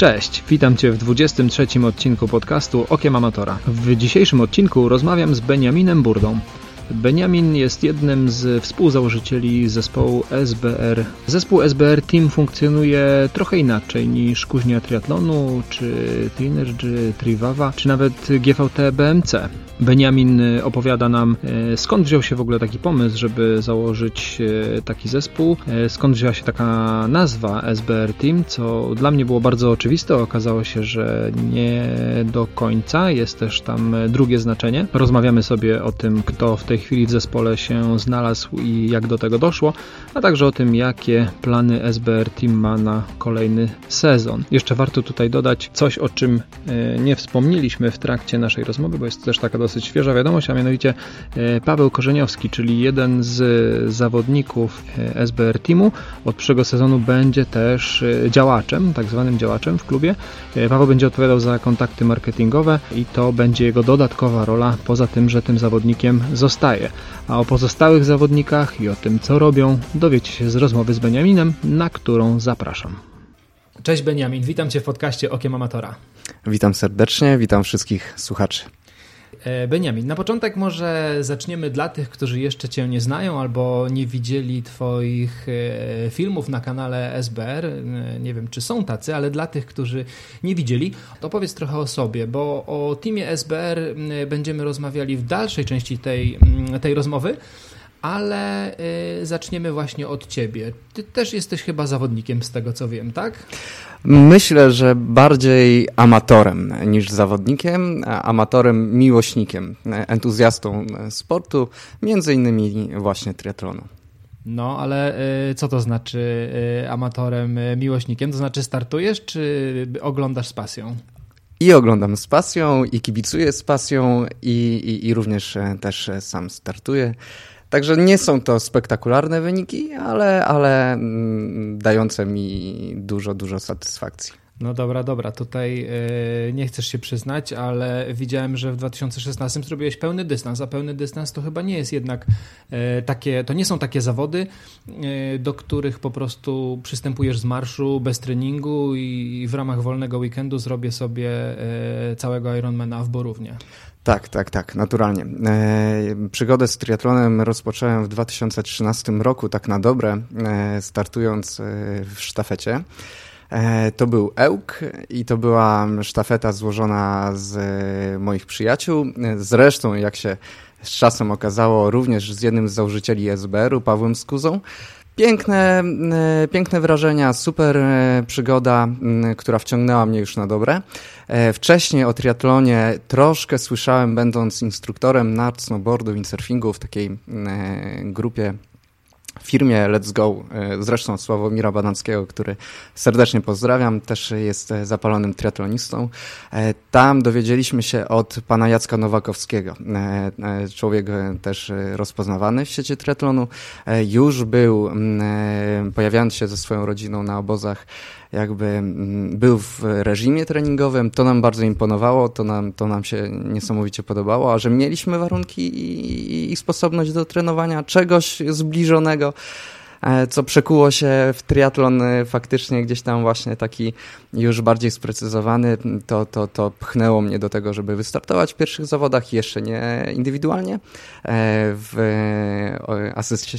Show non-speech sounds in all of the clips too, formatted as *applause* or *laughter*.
Cześć, witam Cię w 23 odcinku podcastu Okiem Amatora. W dzisiejszym odcinku rozmawiam z Beniaminem Burdą. Beniamin jest jednym z współzałożycieli zespołu SBR. Zespół SBR Team funkcjonuje trochę inaczej niż kuźnia triatlonu, czy Trinergy, Trivawa, czy nawet GVT BMC. Beniamin y, opowiada nam, y, skąd wziął się w ogóle taki pomysł, żeby założyć y, taki zespół, skąd wzięła się taka nazwa SBR Team, co dla mnie było bardzo oczywiste. Okazało się, że nie do końca jest też tam drugie znaczenie. Rozmawiamy sobie o tym, kto w tej chwili w zespole się znalazł i jak do tego doszło, a także o tym, jakie plany SBR Team ma na kolejny sezon. Jeszcze warto tutaj dodać coś, o czym nie wspomnieliśmy w trakcie naszej rozmowy, bo jest też taka dosyć dosyć świeża wiadomość, a mianowicie e, Paweł Korzeniowski, czyli jeden z zawodników e, SBR Teamu od przyszłego sezonu będzie też e, działaczem, tak zwanym działaczem w klubie. Paweł będzie odpowiadał za kontakty marketingowe i to będzie jego dodatkowa rola, poza tym, że tym zawodnikiem zostaje. A o pozostałych zawodnikach i o tym, co robią, dowiecie się z rozmowy z Beniaminem, na którą zapraszam. Cześć Beniamin, witam Cię w podcaście Okiem Amatora. Witam serdecznie, witam wszystkich słuchaczy. E, Beniamin, na początek może zaczniemy dla tych, którzy jeszcze Cię nie znają albo nie widzieli Twoich e, filmów na kanale SBR. E, nie wiem, czy są tacy, ale dla tych, którzy nie widzieli, to powiedz trochę o sobie, bo o teamie SBR będziemy rozmawiali w dalszej części tej, tej rozmowy ale zaczniemy właśnie od ciebie. Ty też jesteś chyba zawodnikiem, z tego co wiem, tak? Myślę, że bardziej amatorem niż zawodnikiem, amatorem miłośnikiem, entuzjastą sportu, między innymi właśnie triatlonu. No, ale y, co to znaczy y, amatorem, y, miłośnikiem? To znaczy startujesz, czy oglądasz z pasją? I oglądam z pasją, i kibicuję z pasją, i, i, i również e, też e, sam startuję. Także nie są to spektakularne wyniki, ale, ale mm, dające mi dużo, dużo satysfakcji. No dobra, dobra, tutaj yy, nie chcesz się przyznać, ale widziałem, że w 2016 zrobiłeś pełny dystans, a pełny dystans to chyba nie jest jednak yy, takie, to nie są takie zawody, yy, do których po prostu przystępujesz z marszu bez treningu i, i w ramach wolnego weekendu zrobię sobie całego Ironmana w Borównie. Tak, tak, tak, naturalnie. E, przygodę z triatlonem rozpocząłem w 2013 roku, tak na dobre, e, startując e, w sztafecie. E, to był Ełk i to była sztafeta złożona z moich przyjaciół. Zresztą, jak się z czasem okazało, również z jednym z założycieli SBR-u, Pawłem Skuzą. Piękne, e, piękne wrażenia, super e, przygoda, która wciągnęła mnie już na dobre. E, wcześniej o triatlonie troszkę słyszałem, będąc instruktorem na snowboardu, windsurfingu w takiej grupie firmie Let's Go, e, zresztą Sławomira Badanskiego, który serdecznie pozdrawiam, też jest e, zapalonym triatlonistą. E, tam dowiedzieliśmy się od pana Jacka Nowakowskiego, człowiek też rozpoznawany w sieci triatlonu. Już był, pojawiając się ze swoją rodziną na obozach, jakby mm, był w reżimie treningowym, to nam bardzo imponowało, to nam, to nam się niesamowicie podobało, a że mieliśmy warunki i, i sposobność do trenowania czegoś zbliżonego, co przekuło się w triatlon e, faktycznie gdzieś tam właśnie taki już bardziej sprecyzowany, to, to, to pchnęło mnie do tego, żeby wystartować w pierwszych zawodach, jeszcze nie indywidualnie, e, w asyście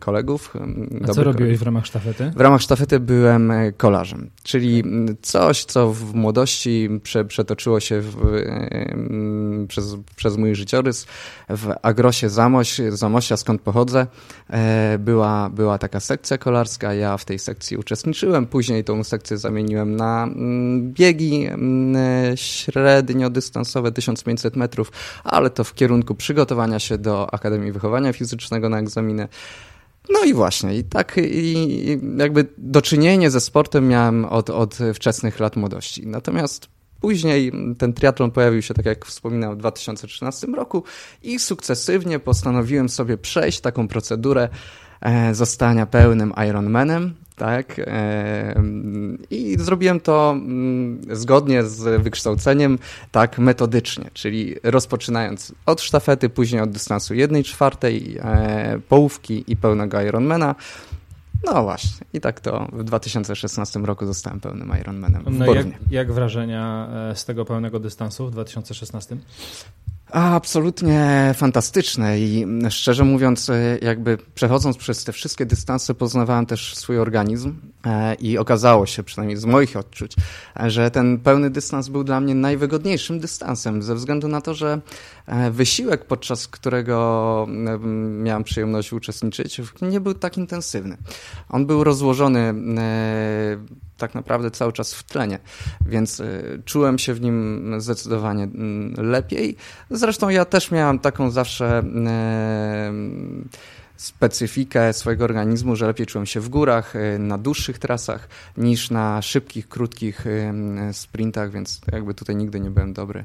kolegów. A co robiłeś w ramach sztafety? W ramach sztafety byłem kolarzem, czyli coś, co w młodości prze, przetoczyło się w, przez, przez mój życiorys w Agrosie Zamoś, Zamosia, skąd pochodzę, była była, była taka sekcja kolarska, ja w tej sekcji uczestniczyłem, później tą sekcję zamieniłem na mm, biegi mm, średniodystansowe 1500 metrów, ale to w kierunku przygotowania się do Akademii Wychowania Fizycznego na egzaminy. No i właśnie, i tak i jakby doczynienie ze sportem miałem od, od wczesnych lat młodości. Natomiast Później ten triatlon pojawił się, tak jak wspominałem, w 2013 roku i sukcesywnie postanowiłem sobie przejść taką procedurę zostania pełnym Ironmanem, tak? E, I zrobiłem to mm, zgodnie z wykształceniem, tak metodycznie, czyli rozpoczynając od sztafety, później od dystansu 1 czwartej, e, połówki i pełnego Ironmana. No właśnie. I tak to w 2016 roku zostałem pełnym Ironmanem. No jak, jak wrażenia e, z tego pełnego dystansu w 2016? Absolutnie fantastyczne i szczerze mówiąc, e, jakby przechodząc przez te wszystkie dystanse, poznawałem też swój organizm e, i okazało się, przynajmniej z moich odczuć, że ten pełny dystans był dla mnie najwygodniejszym dystansem, ze względu na to, że e, wysiłek, podczas którego miałem przyjemność uczestniczyć, nie był tak intensywny. On był rozłożony tak naprawdę cały czas w tlenie, więc y, czułem się w nim zdecydowanie mm, lepiej. Zresztą ja też miałem taką zawsze specyfikę swojego organizmu, że lepiej czułem się w górach, y, na dłuższych trasach niż na szybkich, krótkich sprintach, więc jakby tutaj nigdy nie byłem dobry.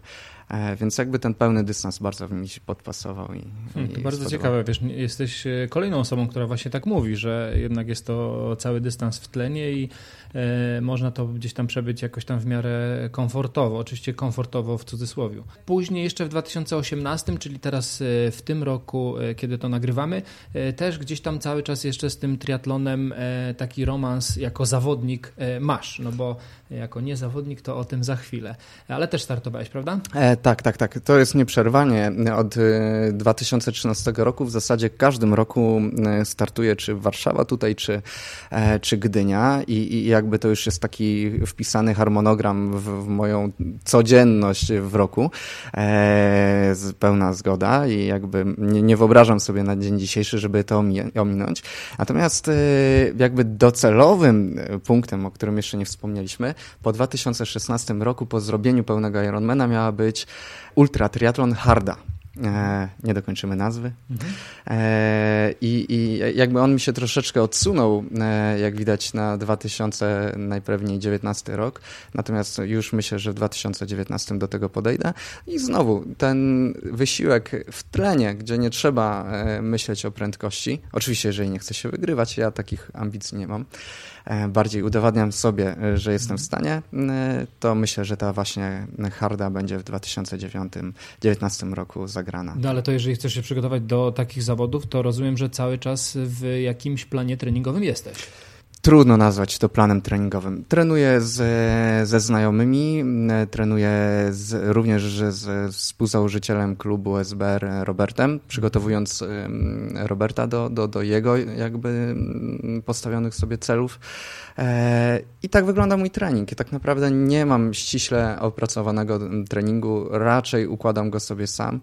E, więc jakby ten pełny dystans bardzo mi się podpasował. I, hmm, to bardzo ciekawe, wiesz, jesteś e, kolejną osobą, która właśnie tak mówi, że jednak jest to cały dystans w tlenie i e, można to gdzieś tam przebyć jakoś tam w miarę komfortowo, oczywiście komfortowo w cudzysłowie. Później jeszcze w 2018, czyli teraz e, w tym roku, kiedy to nagrywamy, e, też gdzieś tam cały czas jeszcze z tym triatlonem e, taki romans jako zawodnik masz, no bo jako niezawodnik to o tym za chwilę. Ale też startowałeś, prawda? Tak, tak, tak. To jest nieprzerwanie. Od 2013 y, roku w zasadzie każdym roku y, startuje czy Warszawa tutaj, czy, e, czy Gdynia i, i jakby to już jest taki wpisany harmonogram w, w moją codzienność w roku. E, pełna zgoda i jakby nie, nie, wyobrażam sobie na dzień dzisiejszy, żeby to ominąć. Natomiast y, jakby docelowym punktem, o którym jeszcze nie wspomnieliśmy, po 2016 roku, po zrobieniu pełnego Ironmana miała być Ultra Triathlon Harda. E, nie dokończymy nazwy. Mhm. E, i, I jakby on mi się troszeczkę odsunął, e, jak widać na 2000 najpewniej 19 rok. Natomiast już myślę, że w 2019 do tego podejdę. I znowu ten wysiłek w tlenie, gdzie nie trzeba myśleć o prędkości. Oczywiście, jeżeli nie chce się wygrywać, ja takich ambicji nie mam. E, bardziej udowadniam sobie, e, że jestem w stanie, e, to myślę, że ta właśnie harda będzie w 2019 roku zagrana. No ale to jeżeli chcesz się przygotować do takich zawodów, to rozumiem, że cały czas w jakimś planie treningowym jesteś. Trudno nazwać to planem treningowym. Trenuję z, ze znajomymi, trenuję z, również z współzałożycielem klubu SBR Robertem, przygotowując Roberta do, do, do jego jakby postawionych sobie celów. E, I tak wygląda mój trening. tak naprawdę nie mam ściśle opracowanego treningu, raczej układam go sobie sam.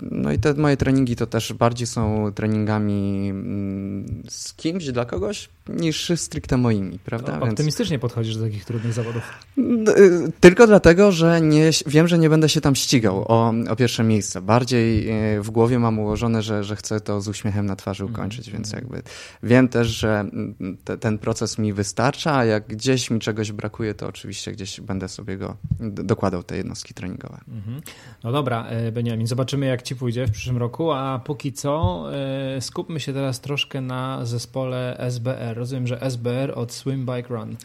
No i te moje treningi to też bardziej są treningami mm, z kimś, dla kogoś, niż stricte moimi, prawda? O, optymistycznie Więc... podchodzisz do takich trudnych zawodów. Y, tylko dlatego, że nie, wiem, że nie będę się tam ścigał o, o pierwsze miejsce. Bardziej y, w głowie mam ułożone, że, że chcę to z uśmiechem na twarzy mhm. ukończyć, więc jakby wiem też, że mm, te, ten proces mi wystarcza, a jak gdzieś mi czegoś brakuje, to oczywiście gdzieś będę sobie go dokładał, te jednostki treningowe. Mhm. No dobra, e, Beniamin, zobaczymy jak ci pójdzie w przyszłym roku, a póki co e, skupmy się teraz troszkę na zespole SBR rozumiem, że SBR od Swim Bike Run.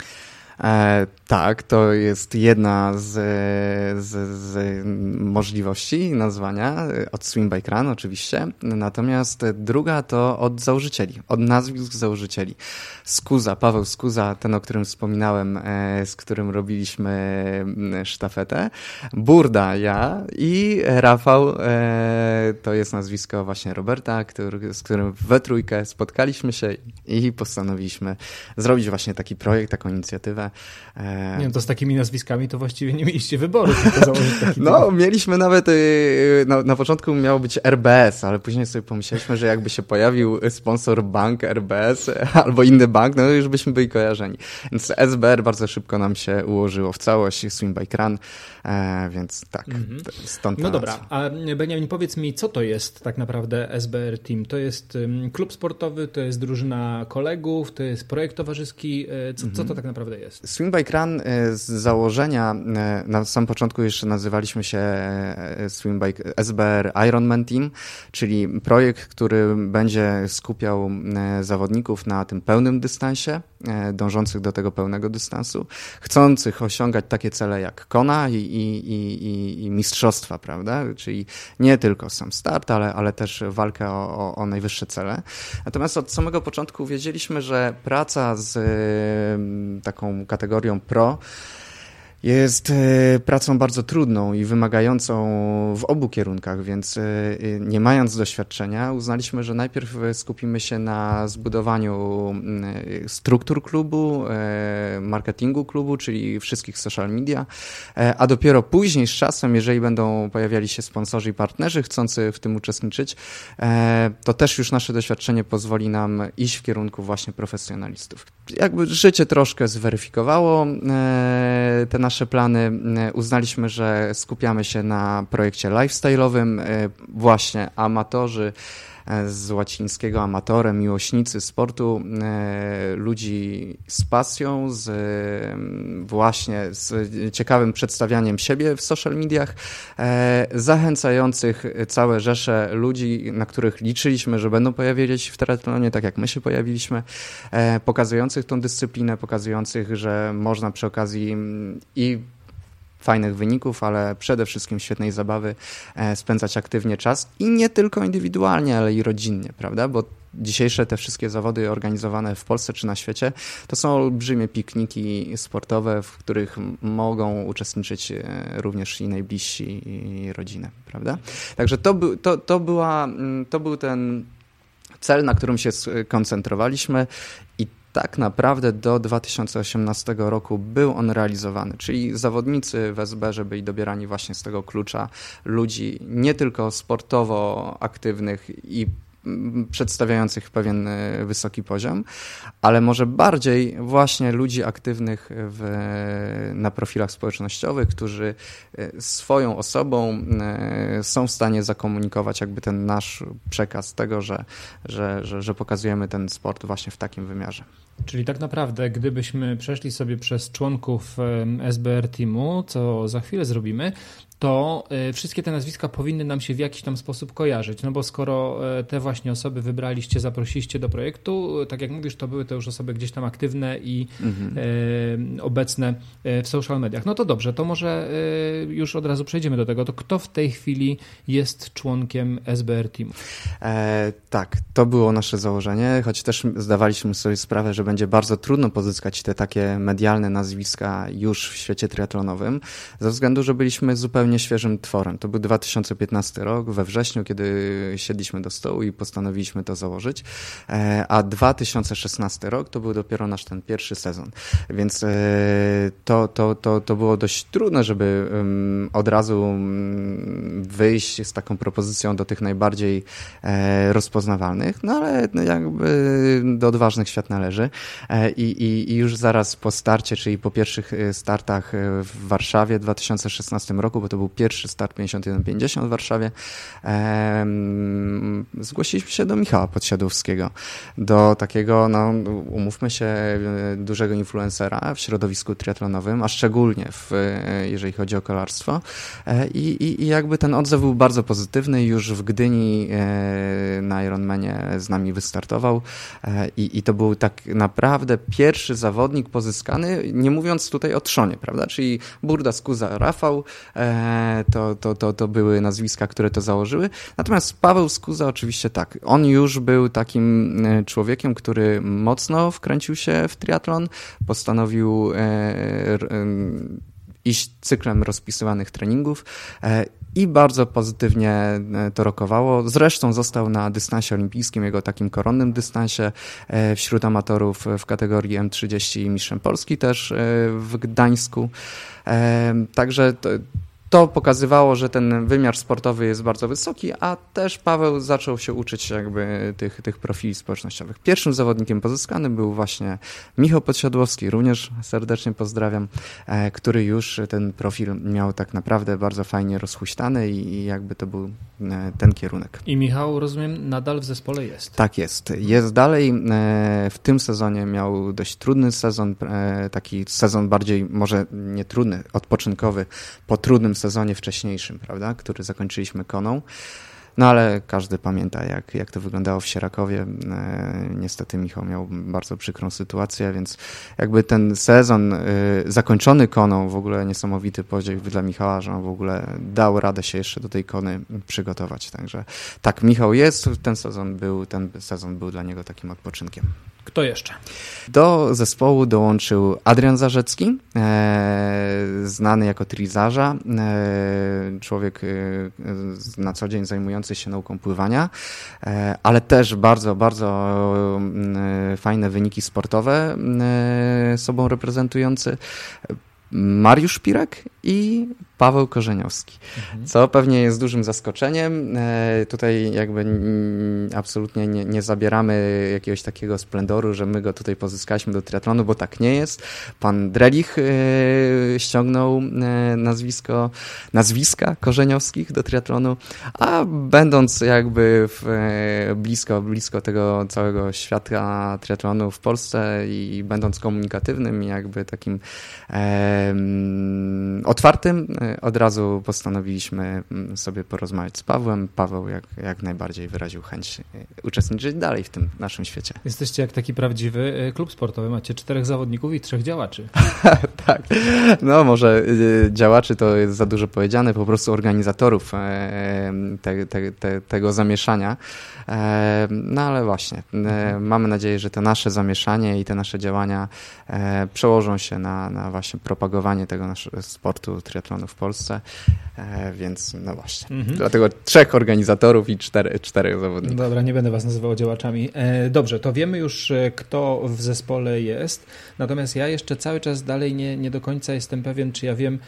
E, tak, to jest jedna z, z, z, możliwości nazwania od Swim Bike Run oczywiście, natomiast druga to od założycieli, od nazwisk założycieli. Skuza, Paweł Skuza, ten o którym wspominałem, e, z którym robiliśmy mm, sztafetę, Burda, ja i Rafał, e, to jest nazwisko właśnie Roberta, który, z którym we trójkę spotkaliśmy się i postanowiliśmy zrobić właśnie taki projekt, taką inicjatywę, E, nie wiem, to z takimi nazwiskami to właściwie nie mieliście wyboru. *laughs* no, mieliśmy nawet, y, na, na początku miało być RBS, ale później sobie pomyśleliśmy, że jakby się pojawił sponsor bank RBS *laughs* albo inny bank, no już byśmy byli kojarzeni. Więc SBR bardzo szybko nam się ułożyło w całość, Swim Bike Run, e, więc tak, mhm. stąd No dobra, a Benjamin, powiedz mi, co to jest tak naprawdę SBR Team? To jest klub sportowy, to jest drużyna kolegów, to jest projekt towarzyski, e, co, mhm. co to tak naprawdę jest? Swim Bike Run z założenia, na samym początku jeszcze nazywaliśmy się Swim Bike SBR Ironman Team, czyli projekt, który będzie skupiał zawodników na tym pełnym dystansie, dążących do tego pełnego dystansu, chcących osiągać takie cele jak Kona i, i, i, i mistrzostwa, prawda? Czyli nie tylko sam start, ale, ale też walkę o, o, o najwyższe cele. Natomiast od samego początku wiedzieliśmy, że praca z taką kategorią pro jest e, pracą bardzo trudną i wymagającą w obu kierunkach, więc e, nie mając doświadczenia, uznaliśmy, że najpierw skupimy się na zbudowaniu mm, struktur klubu, e, marketingu klubu, czyli wszystkich social media, a dopiero później z czasem, jeżeli będą pojawiali się sponsorzy i partnerzy chcący w tym uczestniczyć, to też już nasze doświadczenie pozwoli nam iść w kierunku właśnie profesjonalistów. Jakby życie troszkę zweryfikowało te nasze nasze plany uznaliśmy, że skupiamy się na projekcie lifestyle'owym. E, właśnie amatorzy z łacińskiego amatorem, miłośnicy sportu, ludzi z pasją, z właśnie z ciekawym przedstawianiem siebie w social mediach, zachęcających całe rzesze ludzi, na których liczyliśmy, że będą pojawiali się w triathlonie, tak jak my się pojawiliśmy, pokazujących tą dyscyplinę, pokazujących, że można przy okazji i fajnych wyników, ale przede wszystkim świetnej zabawy, e, spędzać aktywnie czas i nie tylko indywidualnie, ale i rodzinnie, prawda? Bo dzisiejsze te wszystkie zawody organizowane w Polsce czy na świecie to są olbrzymie pikniki sportowe, w których mogą uczestniczyć e, również i najbliżsi i rodziny, prawda? Także to, był, to, to, była, mm, to był ten cel, na którym się koncentrowaliśmy i tak naprawdę do 2018 roku był on realizowany, czyli zawodnicy w SB byli dobierani właśnie z tego klucza ludzi nie tylko sportowo aktywnych i przedstawiających pewien e, wysoki poziom, ale może bardziej właśnie ludzi aktywnych w, na profilach społecznościowych, którzy e, swoją osobą e, są w stanie zakomunikować jakby ten nasz przekaz tego, że, że, że, że pokazujemy ten sport właśnie w takim wymiarze. Czyli tak naprawdę, gdybyśmy przeszli sobie przez członków SBR Teamu, co za chwilę zrobimy, to e, wszystkie te nazwiska powinny nam się w jakiś tam sposób kojarzyć. No bo skoro e, te właśnie osoby wybraliście, zaprosiliście do projektu, tak jak mówisz, to były to już osoby gdzieś tam aktywne i mhm. e, obecne w social mediach. No to dobrze, to może już od razu przejdziemy do tego. To kto w tej chwili jest członkiem SBR Teamu? E, tak, to było nasze założenie, choć też zdawaliśmy sobie sprawę, że będzie bardzo trudno pozyskać te takie medialne nazwiska już w świecie triatlonowym, ze względu, że byliśmy zupełnie zupełnie świeżym tworem. To był 2015 rok, we wrześniu, kiedy siedliśmy do stołu i postanowiliśmy to założyć, e, a 2016 rok to był dopiero nasz ten pierwszy sezon. Więc e, to, to, to, to było dość trudne, żeby od razu wyjść z taką propozycją do tych najbardziej e, rozpoznawalnych, no ale jakby do odważnych świat należy. I, i, I już zaraz po starcie, czyli po pierwszych startach w Warszawie w 2016 roku, bo to był pierwszy start 51-50 w Warszawie, zgłosiliśmy się do Michała Podsiadowskiego, do takiego, no umówmy się, dużego influencera w środowisku triatlonowym, a szczególnie w, jeżeli chodzi o kolarstwo. E, I, i, i jakby ten odzew był bardzo pozytywny, już w Gdyni e, na Ironmanie z nami wystartował. E, i, i to był tak naprawdę pierwszy zawodnik pozyskany, nie mówiąc tutaj o trzonie, prawda, czyli Burda, Skuza, Rafał, to, to, to, to były nazwiska, które to założyły. Natomiast Paweł Skuza oczywiście tak. On już był takim e, człowiekiem, który mocno wkręcił się w triatlon, postanowił e, e, iść cyklem rozpisywanych treningów i bardzo pozytywnie to rokowało. Zresztą został na dystansie olimpijskim, jego takim koronnym dystansie wśród amatorów w kategorii M30 mistrzem Polski też w Gdańsku. Także to, to pokazywało, że ten wymiar sportowy jest bardzo wysoki, a też Paweł zaczął się uczyć jakby tych, tych profili społecznościowych. Pierwszym zawodnikiem pozyskanym był właśnie Michał Podsiadłowski, również serdecznie pozdrawiam, e, który już ten profil miał tak naprawdę bardzo fajnie rozhuśtany i jakby to był e, ten kierunek. I Michał, rozumiem, nadal w zespole jest. Tak jest. Jest dalej. E, w tym sezonie miał dość trudny sezon, taki sezon bardziej, może nie trudny, odpoczynkowy, po trudnym sezonie wcześniejszym, prawda, który zakończyliśmy koną. No ale każdy pamięta, jak, jak to wyglądało w Sierakowie. E, niestety Michał miał bardzo przykrą sytuację, więc jakby ten sezon e, zakończony koną, w ogóle niesamowity podziw dla Michała, że on w ogóle dał radę się jeszcze do tej kony przygotować. Także tak, Michał jest, ten sezon był, ten sezon był dla niego takim odpoczynkiem. Kto jeszcze? Do zespołu dołączył Adrian Zarzecki, e, znany jako Trizarza, e, człowiek e, na co dzień zajmujący się nauką pływania, e, ale też bardzo, bardzo mm, fajne wyniki sportowe e, sobą reprezentujący. Mariusz Pirek i Paweł Korzeniowski, mhm. co pewnie jest dużym zaskoczeniem. E, tutaj jakby absolutnie nie, nie, zabieramy jakiegoś takiego splendoru, że my go tutaj pozyskaliśmy do triatlonu, bo tak nie jest. Pan Drelich e, ściągnął e, nazwisko, nazwiska Korzeniowskich do triatlonu, a będąc jakby w, blisko, blisko tego całego świata triatlonu w Polsce i będąc komunikatywnym jakby takim otwartym, e, od razu postanowiliśmy mm, sobie porozmawiać z Pawłem. Paweł jak, jak najbardziej wyraził chęć e, uczestniczyć dalej w tym naszym świecie. Jesteście jak taki prawdziwy e, klub sportowy. Macie czterech zawodników i trzech działaczy. *laughs* tak. No może działaczy to jest za dużo powiedziane, po prostu organizatorów te, te, te, tego zamieszania. No ale właśnie, mamy nadzieję, że to nasze zamieszanie i te nasze działania przełożą się na, na właśnie propagowanie tego naszego sportu triatlonu w Polsce, e, więc no właśnie. Mhm. Dlatego trzech organizatorów i cztery, czterech zawodników. Dobra, nie będę was nazywał działaczami. E, dobrze, to wiemy już, e, kto w zespole jest, natomiast ja jeszcze cały czas dalej nie, nie do końca jestem pewien, czy ja wiem,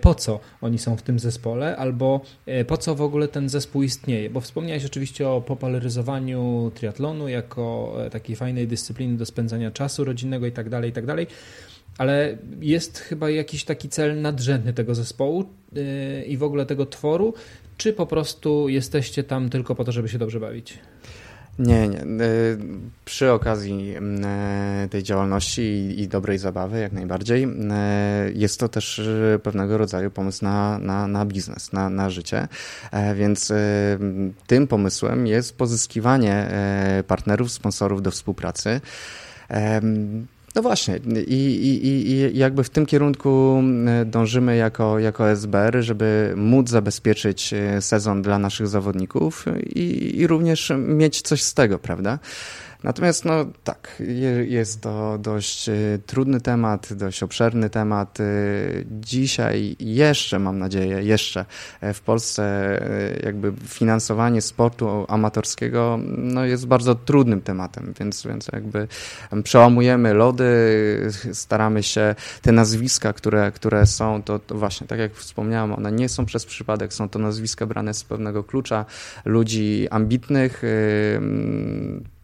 po co oni są w tym zespole, albo po co w ogóle ten zespół istnieje, bo wspomniałeś oczywiście o popularyzowaniu triatlonu jako takiej fajnej dyscypliny do spędzania czasu rodzinnego i tak dalej, i tak dalej ale jest chyba jakiś taki cel nadrzędny tego zespołu yy, i w ogóle tego tworu, czy po prostu jesteście tam tylko po to, żeby się dobrze bawić? Nie, nie. Y, przy okazji y, tej działalności i dobrej zabawy, jak najbardziej, y, jest to też pewnego rodzaju pomysł na, na, na biznes, na, na życie. E, więc tym pomysłem jest pozyskiwanie partnerów, sponsorów do współpracy. No właśnie i, i, i jakby w tym kierunku e, dążymy jako, jako SBR, żeby móc zabezpieczyć e, sezon dla naszych zawodników i, i również mieć coś z tego, prawda? Natomiast no tak, jest to dość y, trudny temat, dość obszerny temat. Y, dzisiaj jeszcze, mam nadzieję, jeszcze e, w Polsce jakby finansowanie sportu amatorskiego no, jest bardzo trudnym tematem, więc, więc jakby przełamujemy lody, staramy się te nazwiska, które, które są, to, to właśnie, tak jak wspomniałem, one nie są przez przypadek, są to nazwiska brane z pewnego klucza ludzi ambitnych,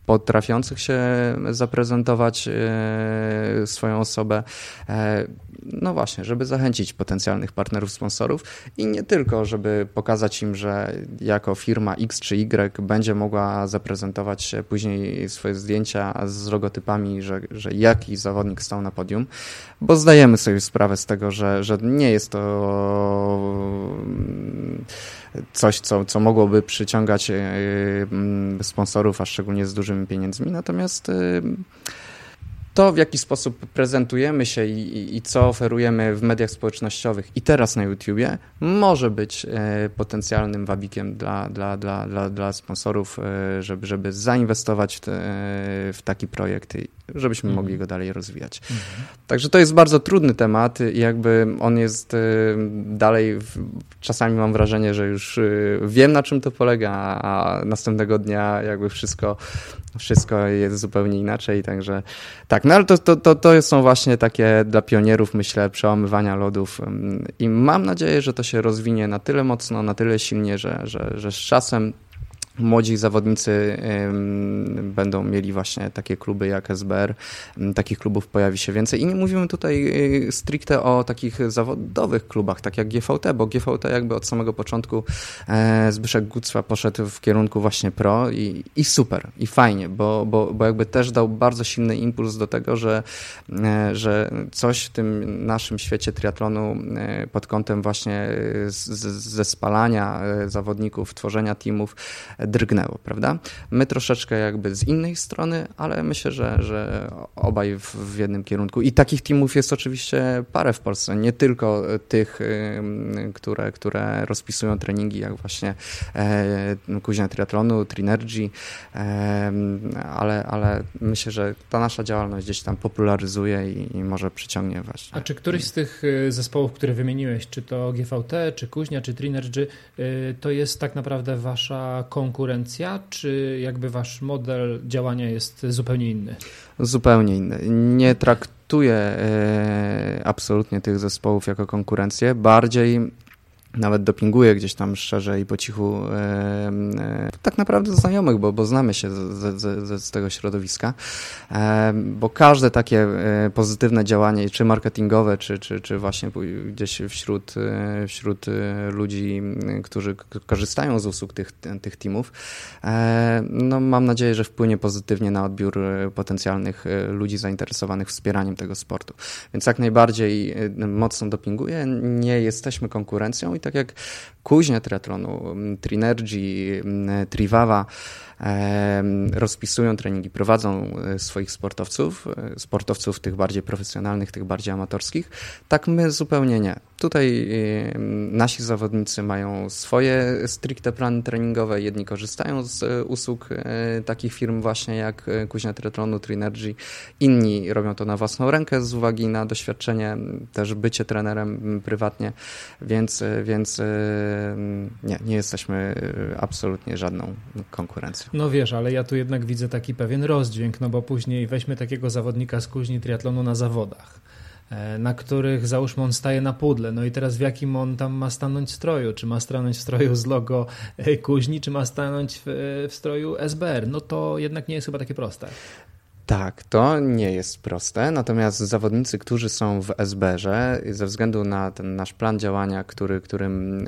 potrafiących się zaprezentować e, swoją osobę. E, no właśnie, żeby zachęcić potencjalnych partnerów, sponsorów i nie tylko, żeby pokazać im, że jako firma X czy Y będzie mogła zaprezentować później swoje zdjęcia z logotypami, że, że jakiś zawodnik stał na podium, bo zdajemy sobie sprawę z tego, że, że nie jest to coś, co, co mogłoby przyciągać e, sponsorów, a szczególnie z dużymi pieniędzmi. Natomiast to, w jaki sposób prezentujemy się i, i, co oferujemy w mediach społecznościowych i teraz na YouTubie, może być e, potencjalnym wabikiem dla, dla, dla, dla, dla sponsorów, e, żeby, żeby zainwestować w, te, w taki projekt, żebyśmy mhm. mogli go dalej rozwijać. Mhm. Także to jest bardzo trudny temat i jakby on jest e, dalej, czasami mam wrażenie, że już wiem na czym to polega, a następnego dnia jakby wszystko, wszystko jest zupełnie inaczej, także tak, Tak, no ale to, to, to, to są właśnie takie dla pionierów, myślę, przełamywania lodów. I mam nadzieję, że to się rozwinie na tyle mocno, na tyle silnie, że, że, że z czasem młodzi zawodnicy będą mieli właśnie takie kluby jak SBR. Takich klubów pojawi się więcej. I nie mówimy tutaj y, stricte o takich zawodowych klubach, tak jak GVT, bo GVT jakby od samego początku e, Zbyszek Gucwa poszedł w kierunku właśnie pro i, i super, i fajnie, bo, bo, bo jakby też dał bardzo silny impuls do tego, że, e, że coś w tym naszym świecie triatlonu e, pod kątem właśnie ze spalania zawodników, tworzenia teamów drgnęło, prawda? My troszeczkę jakby z innej strony, ale myślę, że, że obaj w, w jednym kierunku. I takich teamów jest oczywiście parę w Polsce, nie tylko tych, które, które rozpisują treningi, jak właśnie e, Kuźnia Triatlonu, Trinergy, ale, ale myślę, że ta nasza działalność gdzieś tam popularyzuje i, i może przyciągnie właśnie. A czy któryś z tych e, zespołów, które wymieniłeś, czy to GVT, czy Kuźnia, czy Trinergy, to jest tak naprawdę wasza konkurencja konkurencja, czy jakby wasz model działania jest zupełnie inny? Zupełnie inny. Nie traktuję e, absolutnie tych zespołów jako konkurencję. Bardziej nawet dopinguję gdzieś tam szczerze i po cichu e, e, tak naprawdę znajomych, bo, bo znamy się z, z, z tego środowiska, e, bo każde takie e, pozytywne działanie, czy marketingowe, czy, czy, czy właśnie gdzieś wśród, e, wśród e, ludzi, którzy korzystają z usług tych, tych teamów, no mam nadzieję, że wpłynie pozytywnie na odbiór potencjalnych ludzi zainteresowanych wspieraniem tego sportu. Więc jak najbardziej mocno dopinguję, nie jesteśmy konkurencją tak jak kuźnia triatlonu, Trinergy, Trivava, rozpisują treningi, prowadzą e, swoich sportowców, e, sportowców tych bardziej profesjonalnych, tych bardziej amatorskich, tak my zupełnie nie. Tutaj nasi zawodnicy mają swoje stricte plany treningowe, jedni korzystają z e, usług takich firm właśnie jak Kuźnia Triatlonu, Trinergy, inni robią to na własną rękę z uwagi na doświadczenie, też bycie trenerem prywatnie, więc, więc nie, nie jesteśmy absolutnie żadną konkurencją. No wiesz, ale ja tu jednak widzę taki pewien rozdźwięk, no bo później weźmy takiego zawodnika z kuźni triatlonu na zawodach e, na których załóżmy on staje na pudle. No i teraz w jakim on tam ma stanąć stroju? Czy ma stanąć w stroju z logo e, kuźni, czy ma stanąć w, e, w stroju SBR? No to jednak nie jest chyba takie proste. Tak, to nie jest proste, natomiast zawodnicy, którzy są w SBR-ze, ze względu na ten nasz plan działania, który, którym,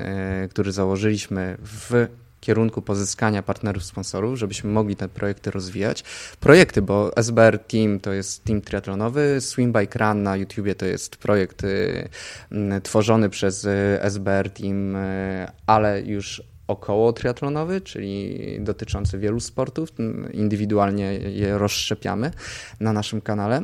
który założyliśmy w kierunku pozyskania partnerów, sponsorów, żebyśmy mogli te projekty rozwijać. Projekty, bo SBR Team to jest team triatlonowy, Swim Bike Run na YouTubie to jest projekt y, tworzony przez y, SBR Team, y, ale już około triatlonowy, czyli dotyczący wielu sportów. Indywidualnie je rozszczepiamy na naszym kanale.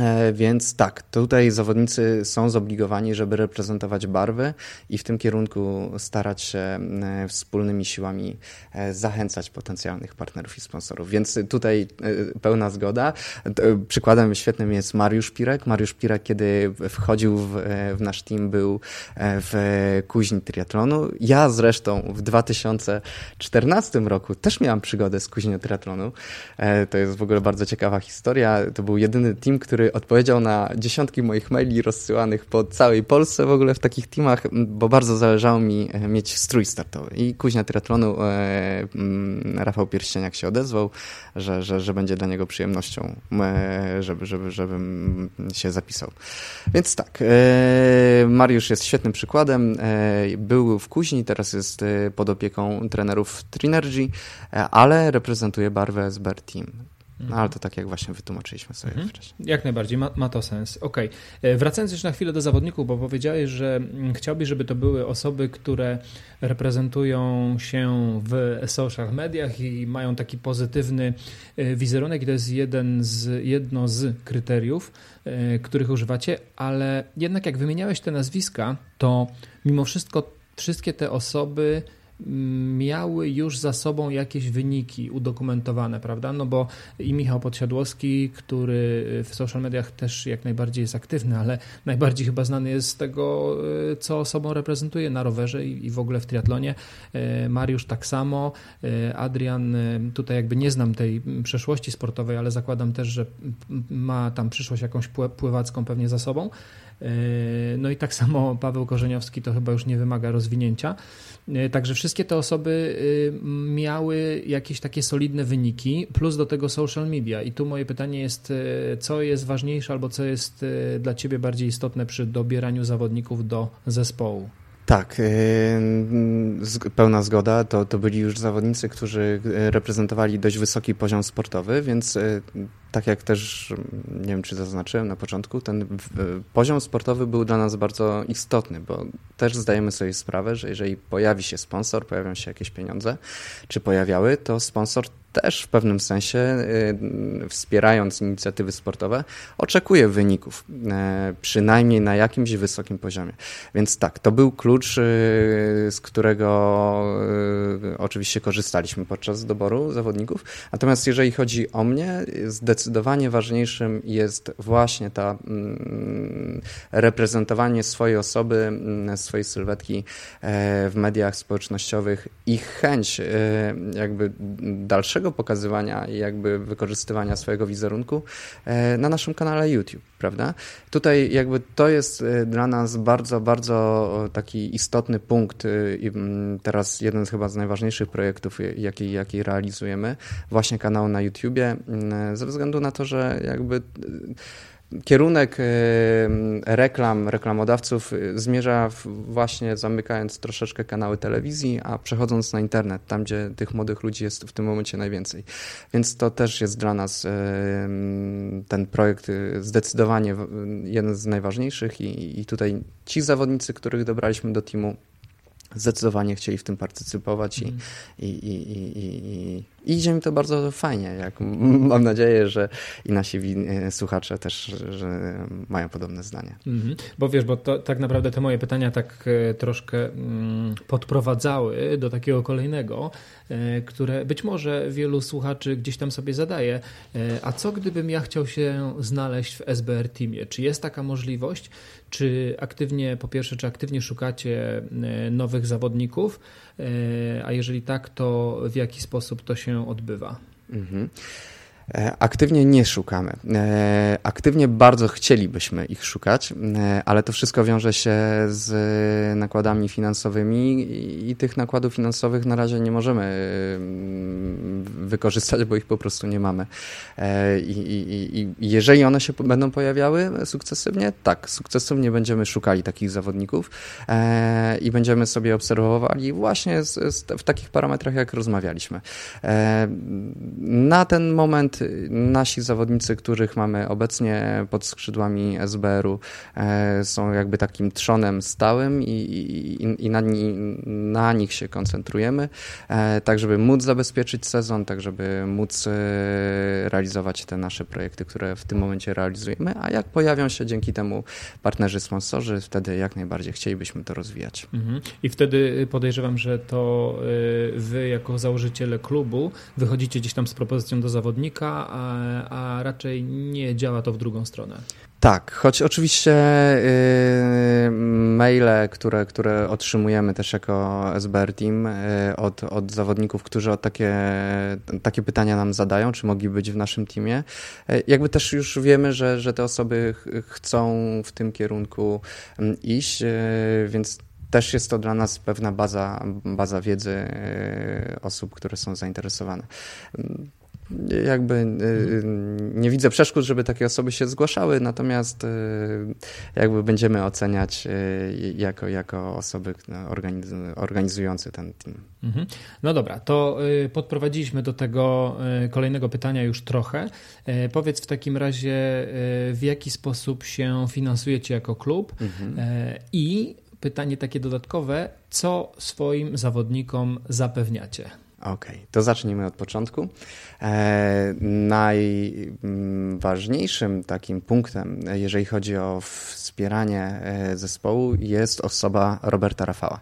E, więc tak, tutaj zawodnicy są zobligowani, żeby reprezentować barwy i w tym kierunku starać się e, wspólnymi siłami e, zachęcać potencjalnych partnerów i sponsorów. Więc tutaj pełna zgoda. Przykładem świetnym jest Mariusz Pirek. Mariusz Pirek, kiedy wchodził w, w nasz team, był w kuźni triatlonu. Ja zresztą w 2014 roku też miałam przygodę z kuźnią triatlonu. To jest w ogóle bardzo ciekawa historia. To był jedyny team, który odpowiedział na dziesiątki moich maili rozsyłanych po całej Polsce w ogóle w takich teamach, bo bardzo zależało mi e, mieć strój startowy. I kuźnia triatlonu e, Rafał Pierścieniak się odezwał, że, że, że będzie dla niego przyjemnością, e, żeby, żeby, żebym się zapisał. Więc tak, Mariusz jest świetnym przykładem. Był w kuźni, teraz jest pod opieką trenerów Trinergy, ale reprezentuje barwę SBR Team. No ale to tak jak właśnie wytłumaczyliśmy sobie mhm. wcześniej. Jak najbardziej, ma, ma to sens. Okej. Okay. E, wracając jeszcze na chwilę do zawodników, bo powiedziałeś, że mm, chciałbyś, żeby to były osoby, które reprezentują się w social mediach i mają taki pozytywny e, wizerunek i to jest jeden z, jedno z kryteriów, e, których używacie, ale jednak jak wymieniałeś te nazwiska, to mimo wszystko wszystkie te osoby miały już za sobą jakieś wyniki udokumentowane, prawda? No bo i Michał Podsiadłowski, który w social mediach też jak najbardziej jest aktywny, ale najbardziej chyba znany jest z tego, y, co sobą reprezentuje na rowerze i w ogóle w triatlonie. Y, Mariusz tak samo, y, Adrian, tutaj jakby nie znam tej przeszłości sportowej, ale zakładam też, że ma tam przyszłość jakąś pływacką pewnie za sobą. No i tak samo Paweł Korzeniowski to chyba już nie wymaga rozwinięcia. Także wszystkie te osoby miały jakieś takie solidne wyniki, plus do tego social media. I tu moje pytanie jest, co jest ważniejsze albo co jest dla Ciebie bardziej istotne przy dobieraniu zawodników do zespołu? Tak, yy, pełna zgoda. To, to byli już zawodnicy, którzy yy, reprezentowali dość wysoki poziom sportowy, więc yy, tak jak też, nie wiem czy zaznaczyłem na początku, ten poziom sportowy był dla nas bardzo istotny, bo też zdajemy sobie sprawę, że jeżeli pojawi się sponsor, pojawią się jakieś pieniądze, czy pojawiały, to sponsor też w pewnym sensie, y, wspierając inicjatywy sportowe, oczekuje wyników, y, przynajmniej na jakimś wysokim poziomie. Więc tak, to był klucz, y, z którego oczywiście korzystaliśmy podczas doboru zawodników. Natomiast jeżeli chodzi o mnie, zdecydowanie ważniejszym jest właśnie ta mm, reprezentowanie swojej osoby, mm, swojej sylwetki w mediach społecznościowych i chęć jakby dalszego pokazywania i jakby wykorzystywania swojego wizerunku e, na naszym kanale YouTube, prawda? Tutaj jakby to jest e, dla nas bardzo, bardzo taki istotny punkt e, i mm, teraz jeden z chyba z najważniejszych projektów, jaki, jaki realizujemy, właśnie kanał na YouTubie, mm, ze względu na to, że jakby kierunek reklam, reklamodawców y, zmierza właśnie zamykając troszeczkę kanały telewizji, a przechodząc na internet, tam gdzie tych młodych ludzi jest w tym momencie najwięcej. Więc to też jest dla nas ten projekt y, zdecydowanie jeden z najważniejszych i, i tutaj ci zawodnicy, których dobraliśmy do teamu, zdecydowanie chcieli w tym partycypować mm. i, i, i, i, i idzie mi to bardzo fajnie. Jak mam nadzieję, że i nasi e, słuchacze też mają podobne zdanie. Mhm. Bo wiesz, bo to, tak naprawdę te moje pytania tak e, troszkę mm, podprowadzały do takiego kolejnego, e, które być może wielu słuchaczy gdzieś tam sobie zadaje. A co gdybym ja chciał się znaleźć w SBR Teamie? Czy jest taka możliwość? Czy aktywnie, po pierwsze, czy aktywnie szukacie nowych zawodników? A jeżeli tak, to w jaki sposób to się odbywa? Mhm. E, aktywnie nie szukamy. E, aktywnie bardzo chcielibyśmy ich szukać, e, ale to wszystko wiąże się z nakładami finansowymi i tych nakładów finansowych na razie nie możemy wykorzystać, bo ich po prostu nie mamy. I, i, i jeżeli one się będą pojawiały sukcesywnie, tak, sukcesywnie będziemy szukali takich zawodników i będziemy sobie obserwowali właśnie w takich parametrach, jak rozmawialiśmy. Na ten moment nasi zawodnicy, których mamy obecnie pod skrzydłami SBR-u, e, są jakby takim trzonem stałym i, i, i na, na, nich się koncentrujemy, e, tak żeby móc zabezpieczyć sezon, tak żeby móc e, realizować te nasze projekty, które w tym momencie realizujemy, a jak pojawią się dzięki temu partnerzy, sponsorzy, wtedy jak najbardziej chcielibyśmy to rozwijać. Mhm. I wtedy podejrzewam, że to wy jako założyciele klubu wychodzicie gdzieś tam z propozycją do zawodnika, a, a raczej nie działa to w drugą stronę. Tak, choć oczywiście yy, maile, które, które otrzymujemy też jako SBR Team yy, od, od zawodników, którzy o takie, takie pytania nam zadają, czy mogli być w naszym teamie, yy, jakby też już wiemy, że, że te osoby ch chcą w tym kierunku mm, iść, yy, więc też jest to dla nas pewna baza, baza wiedzy yy, osób, które są zainteresowane jakby y, nie widzę przeszkód, żeby takie osoby się zgłaszały, natomiast y, jakby będziemy oceniać y, jako, jako osoby organizujące ten team. Mhm. No dobra, to podprowadziliśmy do tego kolejnego pytania już trochę. Powiedz w takim razie, w jaki sposób się finansujecie jako klub mhm. i pytanie takie dodatkowe, co swoim zawodnikom zapewniacie? Okej, okay, to zacznijmy od początku. E, najważniejszym takim punktem, jeżeli chodzi o wspieranie e, zespołu, jest osoba Roberta Rafała.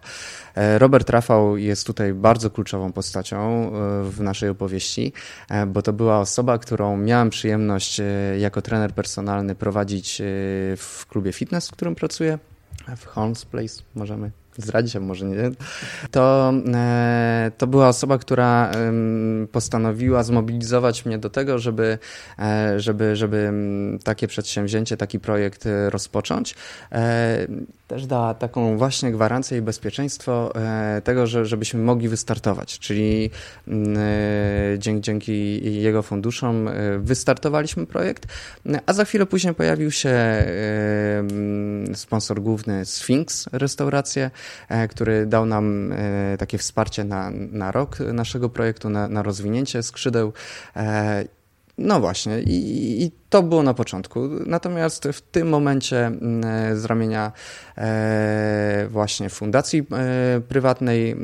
E, Robert Rafał jest tutaj bardzo kluczową postacią e, w naszej opowieści, e, bo to była osoba, którą miałem przyjemność jako trener personalny prowadzić w klubie fitness, w którym pracuję w Holmes Place, możemy zdradzić, a może nie, to, e, to była osoba, która postanowiła zmobilizować mnie do tego, żeby, e, żeby, żeby takie przedsięwzięcie, taki projekt e, rozpocząć. Też dała taką właśnie gwarancję i bezpieczeństwo tego, że, żebyśmy mogli wystartować, czyli dzięki, dzięki jego funduszom wystartowaliśmy projekt, a za chwilę później pojawił się sponsor główny Sphinx Restauracje, który dał nam e, takie wsparcie na, na rok naszego projektu, na, na rozwinięcie skrzydeł. E, no właśnie, i, i to było na początku. Natomiast w tym momencie mm, z ramienia e, właśnie fundacji e, prywatnej e,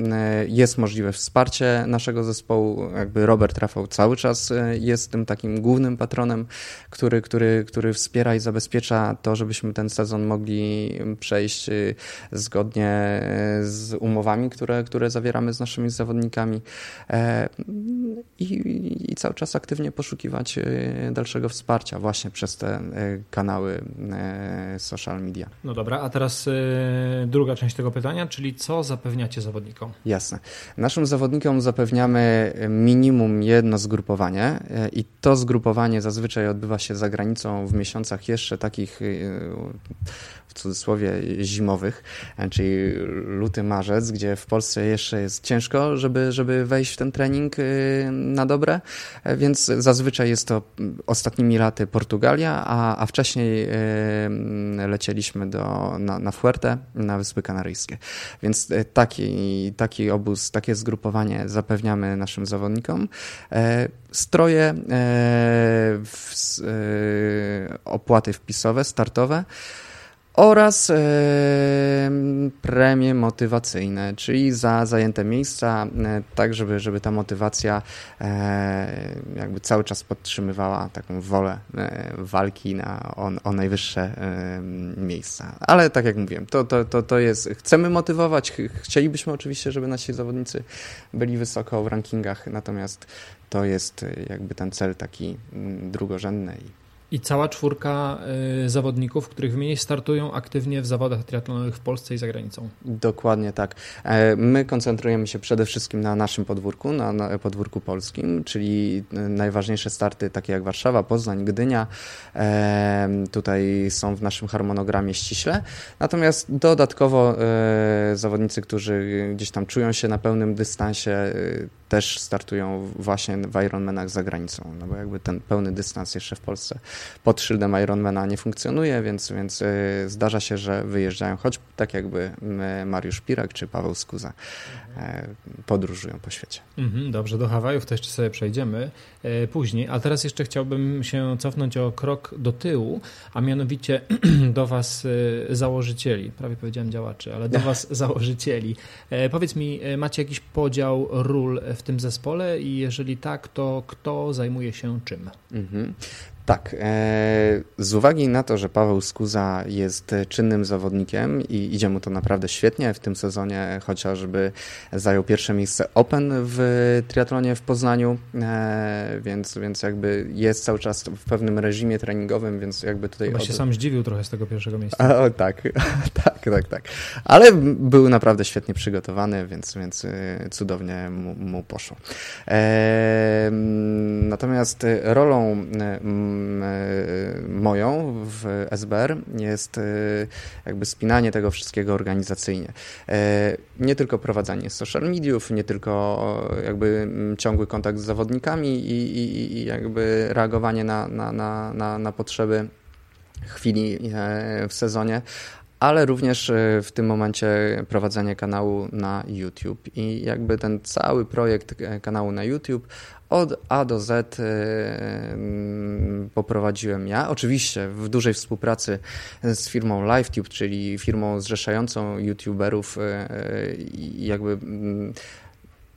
jest możliwe wsparcie naszego zespołu. Jakby Robert Rafał cały czas jest tym takim głównym patronem, który, który, który wspiera i zabezpiecza to, żebyśmy ten sezon mogli przejść zgodnie z umowami, które, które zawieramy z naszymi zawodnikami i, i cały czas aktywnie poszukiwać dalszego wsparcia właśnie przez te e, kanały e, social media. No dobra, a teraz e, druga część tego pytania, czyli co zapewniacie zawodnikom? Jasne. Naszym zawodnikom zapewniamy minimum jedno zgrupowanie i to zgrupowanie zazwyczaj odbywa się za granicą w miesiącach jeszcze takich cudzysłowie zimowych, czyli luty, marzec, gdzie w Polsce jeszcze jest ciężko, żeby, żeby wejść w ten trening na dobre, więc zazwyczaj jest to ostatnimi laty Portugalia, a, a wcześniej lecieliśmy do, na, na Fuerte, na Wyspy Kanaryjskie. Więc e, taki, taki obóz, takie zgrupowanie zapewniamy naszym zawodnikom. E, stroje, e, opłaty wpisowe, startowe oraz premie motywacyjne, czyli za zajęte miejsca, e, tak żeby, żeby ta motywacja e, jakby cały czas podtrzymywała taką wolę e, walki na, o, o najwyższe miejsca. Ale tak jak mówiłem, to, to, to, to jest, chcemy motywować, chcielibyśmy oczywiście, żeby nasi zawodnicy byli wysoko w rankingach, natomiast to jest jakby ten cel taki drugorzędny i cała czwórka y, zawodników, których wymienię, startują aktywnie w zawodach triatlonowych w Polsce i za granicą. Dokładnie tak. E, my koncentrujemy się przede wszystkim na naszym podwórku, na, na podwórku polskim, czyli y, najważniejsze starty takie jak Warszawa, Poznań, Gdynia. E, tutaj są w naszym harmonogramie ściśle. Natomiast dodatkowo e, zawodnicy, którzy gdzieś tam czują się na pełnym dystansie, też startują właśnie w Ironmanach za granicą, no bo jakby ten pełny dystans jeszcze w Polsce pod szyldem Ironmana nie funkcjonuje, więc, więc y, zdarza się, że wyjeżdżają, choć tak jakby Mariusz Pirak czy Paweł Skuza e, podróżują po świecie. Mhm, dobrze, do Hawajów to jeszcze sobie przejdziemy e, później, a teraz jeszcze chciałbym się cofnąć o krok do tyłu, a mianowicie *clears throat* do Was e, założycieli, prawie powiedziałem działaczy, ale do *laughs* Was założycieli. Powiedz mi, macie jakiś podział ról w tym zespole i jeżeli tak, to kto zajmuje się czym? Mhm. Tak. E, z uwagi na to, że Paweł Skuza jest czynnym zawodnikiem i idzie mu to naprawdę świetnie w tym sezonie, chociażby zajął pierwsze miejsce Open w triatlonie w Poznaniu, e, więc, więc jakby jest cały czas w pewnym reżimie treningowym, więc jakby tutaj... Chyba się sam zdziwił trochę z tego pierwszego miejsca. A, o, tak, *laughs* tak, tak, tak. Ale był naprawdę świetnie przygotowany, więc, więc e, cudownie mu, mu poszło. Natomiast rolą moją w SBR jest e, jakby spinanie tego wszystkiego organizacyjnie. E, nie tylko prowadzenie social mediów, nie tylko jakby ciągły kontakt z zawodnikami i, i, i jakby reagowanie na, na, na, na, na potrzeby chwili w sezonie, ale również w tym momencie prowadzenie kanału na YouTube. I jakby ten cały projekt kanału na YouTube od A do Z e, poprowadziłem ja. Oczywiście w dużej współpracy z firmą LiveTube, czyli firmą zrzeszającą youtuberów e, i jakby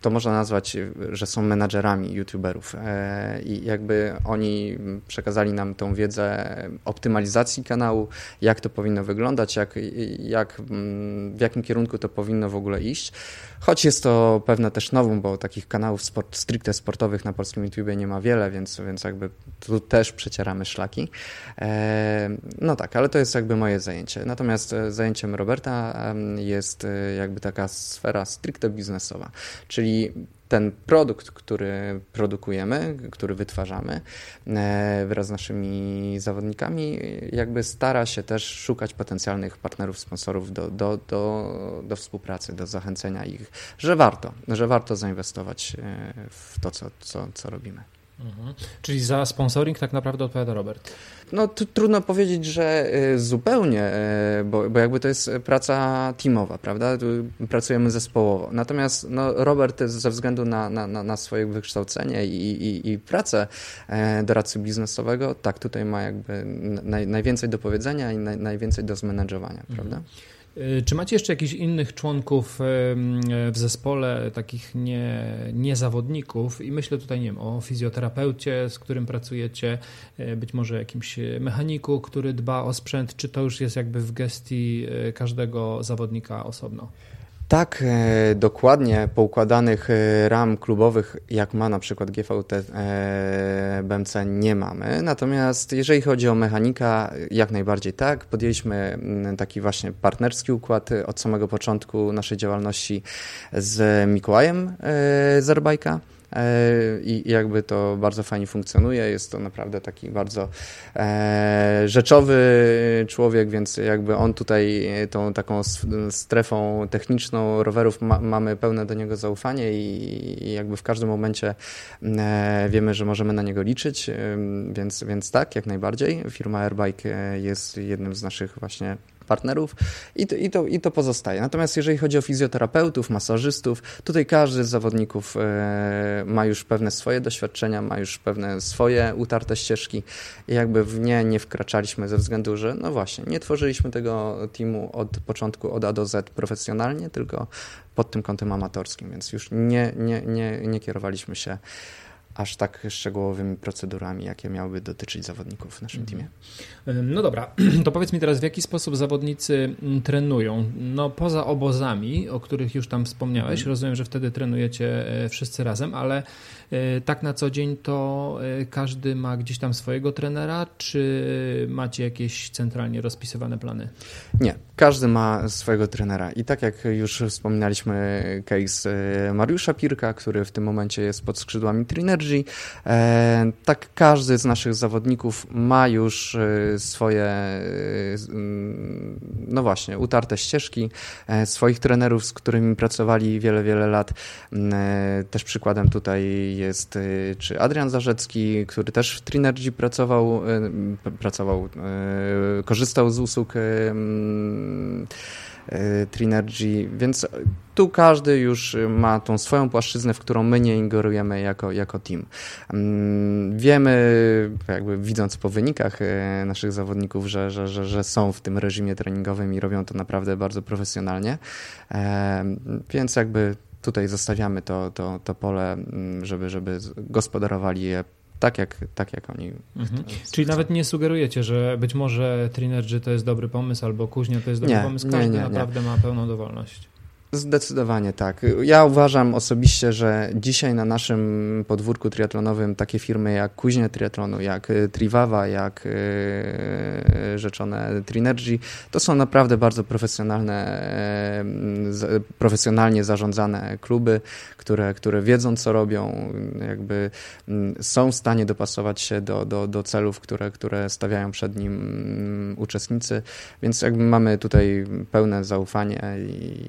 to można nazwać, że są menadżerami youtuberów e, i jakby oni przekazali nam tą wiedzę optymalizacji kanału, jak to powinno wyglądać, jak, jak, mm, w jakim kierunku to powinno w ogóle iść. Choć jest to pewne też nowum, bo takich kanałów sport, stricte sportowych na polskim YouTube nie ma wiele, więc, więc jakby tu też przecieramy szlaki. E, no tak, ale to jest jakby moje zajęcie. Natomiast e, zajęciem Roberta jest jakby taka sfera stricte biznesowa, czyli ten produkt, który produkujemy, który wytwarzamy e, wraz z naszymi zawodnikami, jakby stara się też szukać potencjalnych partnerów, sponsorów do, do, do, do współpracy, do zachęcenia ich, że warto, że warto zainwestować e, w to, co, co, co robimy. Mhm. Czyli za sponsoring tak naprawdę odpowiada Robert. No trudno powiedzieć, że y, zupełnie, y, bo, bo jakby to jest praca teamowa, prawda? Pracujemy zespołowo. Natomiast no, Robert ze względu na, na, na swoje wykształcenie i, i, i pracę e, doradcy biznesowego, tak, tutaj ma jakby naj, najwięcej do powiedzenia i naj, najwięcej do zmenedżowania, mhm. prawda? Y, czy macie jeszcze jakichś innych członków w zespole, takich nie, nie zawodników? I myślę tutaj, nie wiem, o fizjoterapeucie, z którym pracujecie, y, być może jakimś mechaniku, który dba o sprzęt, czy to już jest jakby w gestii y, każdego zawodnika osobno? Tak e, dokładnie poukładanych e, ram klubowych, jak ma na przykład GVT e, BMC, nie mamy. Natomiast jeżeli chodzi o mechanika, jak najbardziej tak. Podjęliśmy mm, taki właśnie partnerski układ od samego początku naszej działalności z Mikołajem Zerbajka. E, i jakby to bardzo fajnie funkcjonuje. Jest to naprawdę taki bardzo e, rzeczowy człowiek, więc jakby on tutaj tą taką strefą techniczną rowerów ma, mamy pełne do niego zaufanie i, jakby w każdym momencie e, wiemy, że możemy na niego liczyć, więc, więc tak, jak najbardziej. Firma Airbike jest jednym z naszych właśnie partnerów i to, i, to, i to pozostaje. Natomiast jeżeli chodzi o fizjoterapeutów, masażystów, tutaj każdy z zawodników e, ma już pewne swoje doświadczenia, ma już pewne swoje utarte ścieżki i jakby w nie nie wkraczaliśmy ze względu, że no właśnie, nie tworzyliśmy tego teamu od początku od A do Z profesjonalnie, tylko pod tym kątem amatorskim, więc już nie, nie, nie, nie kierowaliśmy się aż tak szczegółowymi procedurami, jakie miałyby dotyczyć zawodników w naszym teamie. No dobra, *clears throat* to powiedz mi teraz, w jaki sposób zawodnicy mm, trenują? No poza obozami, o których już tam wspomniałeś, mhm. rozumiem, że wtedy trenujecie e, wszyscy razem, ale tak na co dzień to e, każdy ma gdzieś tam swojego trenera, czy macie jakieś centralnie rozpisywane plany? Nie, każdy ma swojego trenera i tak jak już wspominaliśmy case Mariusza Pirka, który w tym momencie jest pod skrzydłami Trinergy, E, tak każdy z naszych zawodników ma już e, swoje, e, no właśnie, utarte ścieżki, swoich trenerów, z którymi pracowali wiele, wiele lat. Też przykładem tutaj jest czy Adrian Zarzecki, który też w Trinergy pracował, pracował, korzystał z usług E, Trinergy, więc tu każdy już ma tą swoją płaszczyznę, w którą my nie ingerujemy jako, jako team. Mm, wiemy, jakby widząc po wynikach e, naszych zawodników, że, że, że, że są w tym reżimie treningowym i robią to naprawdę bardzo profesjonalnie, więc jakby tutaj zostawiamy to, to, to pole, mm, żeby, żeby gospodarowali je tak jak, tak jak oni. Mhm. Czyli nawet nie sugerujecie, że być może Trinergy to jest dobry pomysł albo Kuźnia to jest dobry nie, pomysł. Każdy nie, nie, naprawdę ma pełną dowolność. Zdecydowanie tak. Ja uważam osobiście, że dzisiaj na naszym podwórku triatlonowym takie firmy jak Kuźnia Triatlonu, jak y, Triwawa, jak y, rzeczone Trinergy, to są naprawdę bardzo profesjonalne, profesjonalnie zarządzane kluby, które, które wiedzą, co robią, jakby mm, są w stanie dopasować się do, do, do celów, które, które stawiają przed nim mm, uczestnicy, więc jakby mamy tutaj pełne zaufanie i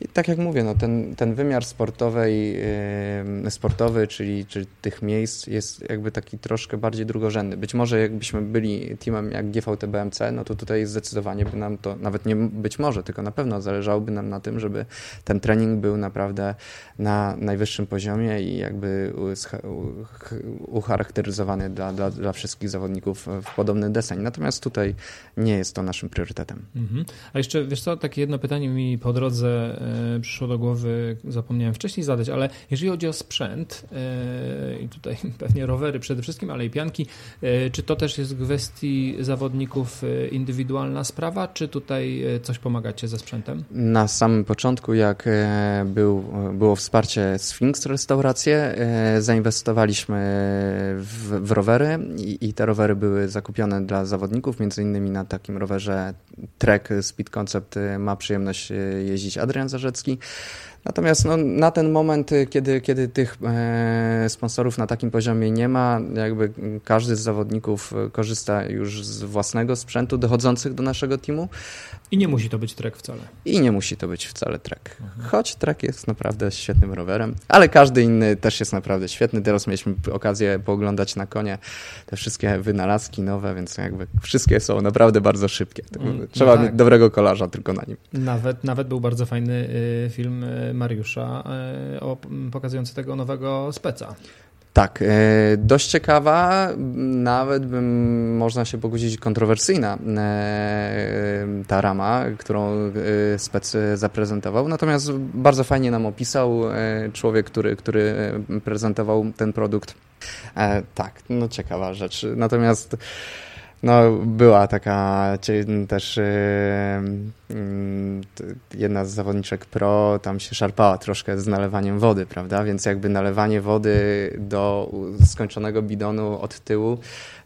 i tak jak mówię, no ten, ten wymiar sportowej, sportowy, czyli, czyli tych miejsc jest jakby taki troszkę bardziej drugorzędny. Być może jakbyśmy byli teamem jak GVT BMC, no to tutaj zdecydowanie by nam to, nawet nie być może, tylko na pewno zależałoby nam na tym, żeby ten trening był naprawdę na najwyższym poziomie i jakby ucharakteryzowany dla, dla, dla wszystkich zawodników w podobny deseń. Natomiast tutaj nie jest to naszym priorytetem. Mhm. A jeszcze, wiesz co, takie jedno pytanie mi po drodze e, przyszło do głowy, zapomniałem wcześniej zadać, ale jeżeli chodzi o sprzęt, e, i tutaj *laughs* pewnie rowery przede wszystkim, ale i pianki, czy to też jest w kwestii zawodników indywidualna sprawa, czy tutaj coś pomagacie ze sprzętem? Na samym początku, jak był, było wsparcie Sphinx Restauracje, zainwestowaliśmy w, w rowery i, i te rowery były zakupione dla zawodników, między innymi na takim rowerze Trek Speed Concept ma przyjemność e, jeździć Adrian Zarzecki. Natomiast no, na ten moment, y, kiedy, kiedy tych e, sponsorów na takim poziomie nie ma, jakby każdy z zawodników y, korzysta już z własnego sprzętu dochodzących do naszego teamu. I nie musi to być trek wcale. I nie musi to być wcale trek. Mhm. Choć trek jest naprawdę świetnym rowerem, ale każdy inny też jest naprawdę świetny. Teraz mieliśmy okazję pooglądać na konie te wszystkie wynalazki nowe, więc jakby wszystkie są naprawdę bardzo szybkie. Mm, Trzeba no tak. mieć dobrego kolarza tylko na nim. Nawet, nawet był bardzo fajny y, film Mariusza e, pokazujący tego nowego speca. Tak, e, dość ciekawa, nawet bym można się pogodzić kontrowersyjna e, ta rama, którą spec zaprezentował. Natomiast bardzo fajnie nam opisał człowiek, który, który prezentował ten produkt. Tak, no ciekawa rzecz. Natomiast no, była taka też jedna z zawodniczek pro tam się szarpała troszkę z nalewaniem wody, prawda? Więc jakby nalewanie wody do skończonego bidonu od tyłu,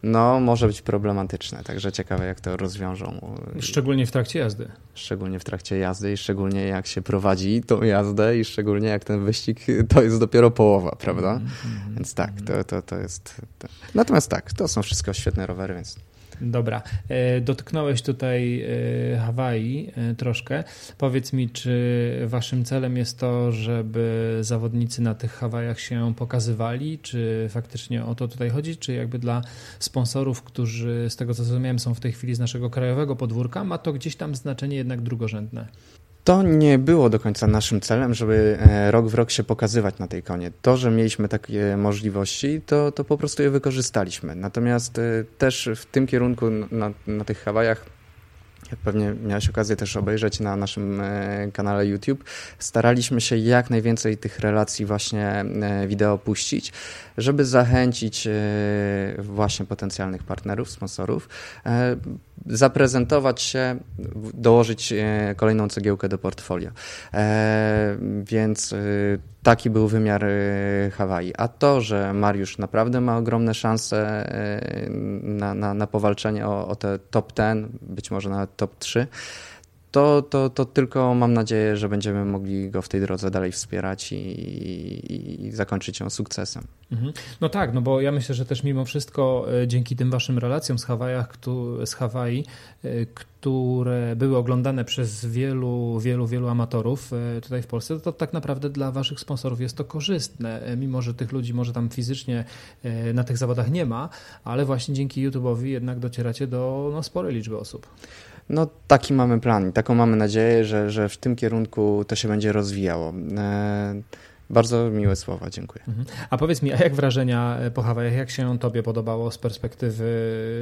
no może być problematyczne. Także ciekawe, jak to rozwiążą. Szczególnie w trakcie jazdy. Szczególnie w trakcie jazdy i szczególnie jak się prowadzi tą jazdę i szczególnie jak ten wyścig *laughs* to jest dopiero połowa, prawda? Mm -hmm. Więc tak, to, to, to jest... To. Natomiast tak, to są wszystko świetne rowery, więc Dobra. E, dotknąłeś tutaj e, Hawaii e, troszkę. Powiedz mi, czy waszym celem jest to, żeby zawodnicy na tych Hawajach się pokazywali? Czy faktycznie o to tutaj chodzi? Czy jakby dla sponsorów, którzy z tego co zrozumiałem są w tej chwili z naszego krajowego podwórka, ma to gdzieś tam znaczenie jednak drugorzędne? To nie było do końca naszym celem, żeby e, rok w rok się pokazywać na tej konie. To, że mieliśmy takie możliwości, to, to po prostu je wykorzystaliśmy. Natomiast e, też w tym kierunku na, na tych Hawajach jak pewnie miałeś okazję też obejrzeć na naszym e, kanale YouTube, staraliśmy się jak najwięcej tych relacji właśnie wideo puścić, żeby zachęcić właśnie potencjalnych partnerów, sponsorów, zaprezentować się, dołożyć e, kolejną cegiełkę do portfolio. E, więc e, taki był wymiar Hawaii. A to, że Mariusz naprawdę ma ogromne szanse na, na, na powalczenie o, o te top 10, być może nawet top 3, to, to, to tylko mam nadzieję, że będziemy mogli go w tej drodze dalej wspierać i, i, i zakończyć ją sukcesem. Mhm. No tak, no bo ja myślę, że też mimo wszystko e, dzięki tym waszym relacjom z, Hawajach, z Hawaii, e, które były oglądane przez wielu, wielu, wielu amatorów e, tutaj w Polsce, to tak naprawdę dla waszych sponsorów jest to korzystne, mimo że tych ludzi może tam fizycznie na tych zawodach nie ma, ale właśnie dzięki YouTube'owi jednak docieracie do no, sporej liczby osób. No taki mamy plan i taką mamy nadzieję, że, że w tym kierunku to się będzie rozwijało. E, bardzo miłe słowa, dziękuję. Mhm. A powiedz mi, a jak wrażenia po Hawajach, jak się Tobie podobało z perspektywy